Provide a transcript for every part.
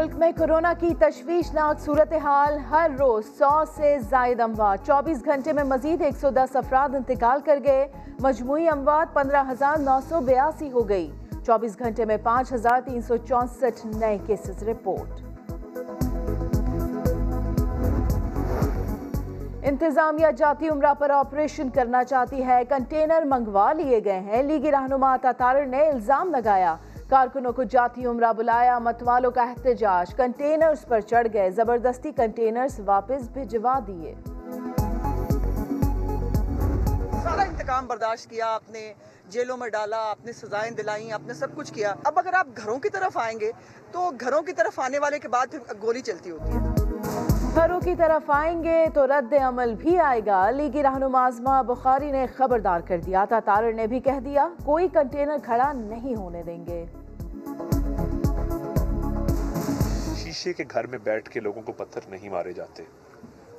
ملک میں کرونا کی تشویشناک صورتحال ہر روز سو سے زائد اموات۔ چوبیس گھنٹے میں مزید ایک سو دس افراد انتقال کر گئے۔ مجموعی اموات پندرہ ہزار نو سو بیاسی ہو گئی۔ چوبیس گھنٹے میں پانچ ہزار تین سو چونسٹھ نئے کیسز رپورٹ۔ انتظامیہ جاتی عمرہ پر آپریشن کرنا چاہتی ہے۔ کنٹینر منگوا لیے گئے ہیں۔ لیگی رہنما تاتارر نے الزام لگایا۔ کارکنوں کو جاتی عمرہ بلایا، متوالوں کا احتجاج، کنٹینرز پر چڑھ گئے، زبردستی کنٹینرز واپس بھجوا دیے۔ سارا انتقام برداشت کیا، آپ نے جیلوں میں ڈالا، آپ نے سزائیں دلائیں آپ نے سب کچھ کیا۔ اب اگر آپ گھروں کی طرف آئیں گے تو گھروں کی طرف آنے والے کے بعد پھر گولی چلتی ہوتی ہے۔ گھروں کی طرف آئیں گے تو رد عمل بھی آئے گا۔ لیگی رہنما آزما بخاری نے خبردار کر دیا۔ تھا تارر نے بھی کہہ دیا، کوئی کنٹینر کھڑا نہیں ہونے دیں گے۔ شیشے کے گھر میں بیٹھ کے لوگوں کو پتھر نہیں مارے جاتے۔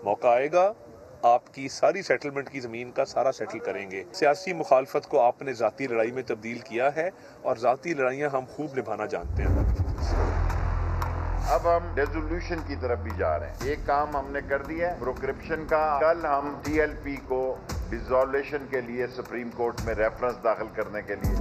موقع آئے گا، آپ کی ساری سیٹلمنٹ کی زمین کا سارا سیٹل کریں گے۔ سیاسی مخالفت کو آپ نے ذاتی لڑائی میں تبدیل کیا ہے اور ذاتی لڑائیاں ہم خوب نبھانا جانتے ہیں۔ اب ہم ریزولوشن کی طرف بھی جا رہے ہیں۔ ایک کام ہم نے کر دیا ہے۔ پروکرپشن کا کل ہم ٹی ایل پی کو ڈیزولیشن کے لیے سپریم کورٹ میں ریفرنس داخل کرنے کے لیے۔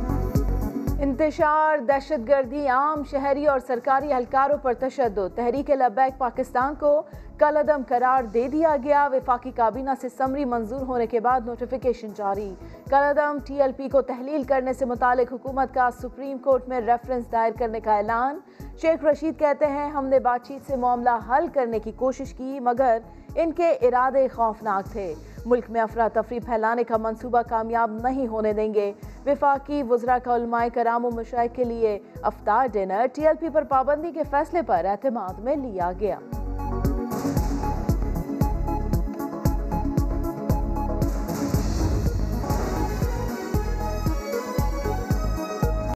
انتشار، دہشت گردی، عام شہری اور سرکاری اہلکاروں پر تشدد۔ تحریک لبیک پاکستان کو کل عدم قرار دے دیا گیا۔ وفاقی کابینہ سے سمری منظور ہونے کے بعد نوٹیفیکیشن جاری۔ کل عدم ٹی ایل پی کو تحلیل کرنے سے متعلق حکومت کا سپریم کورٹ میں ریفرنس دائر کرنے کا اعلان۔ شیخ رشید کہتے ہیں، ہم نے بات چیت سے معاملہ حل کرنے کی کوشش کی، مگر ان کے ارادے خوفناک تھے۔ ملک میں افراتفری پھیلانے کا منصوبہ کامیاب نہیں ہونے دیں گے۔ وفاقی وزراء کا علماء کرام و مشائق کے لیے افطار ڈنر ٹی ایل پی پر پابندی کے فیصلے پر اعتماد میں لیا گیا۔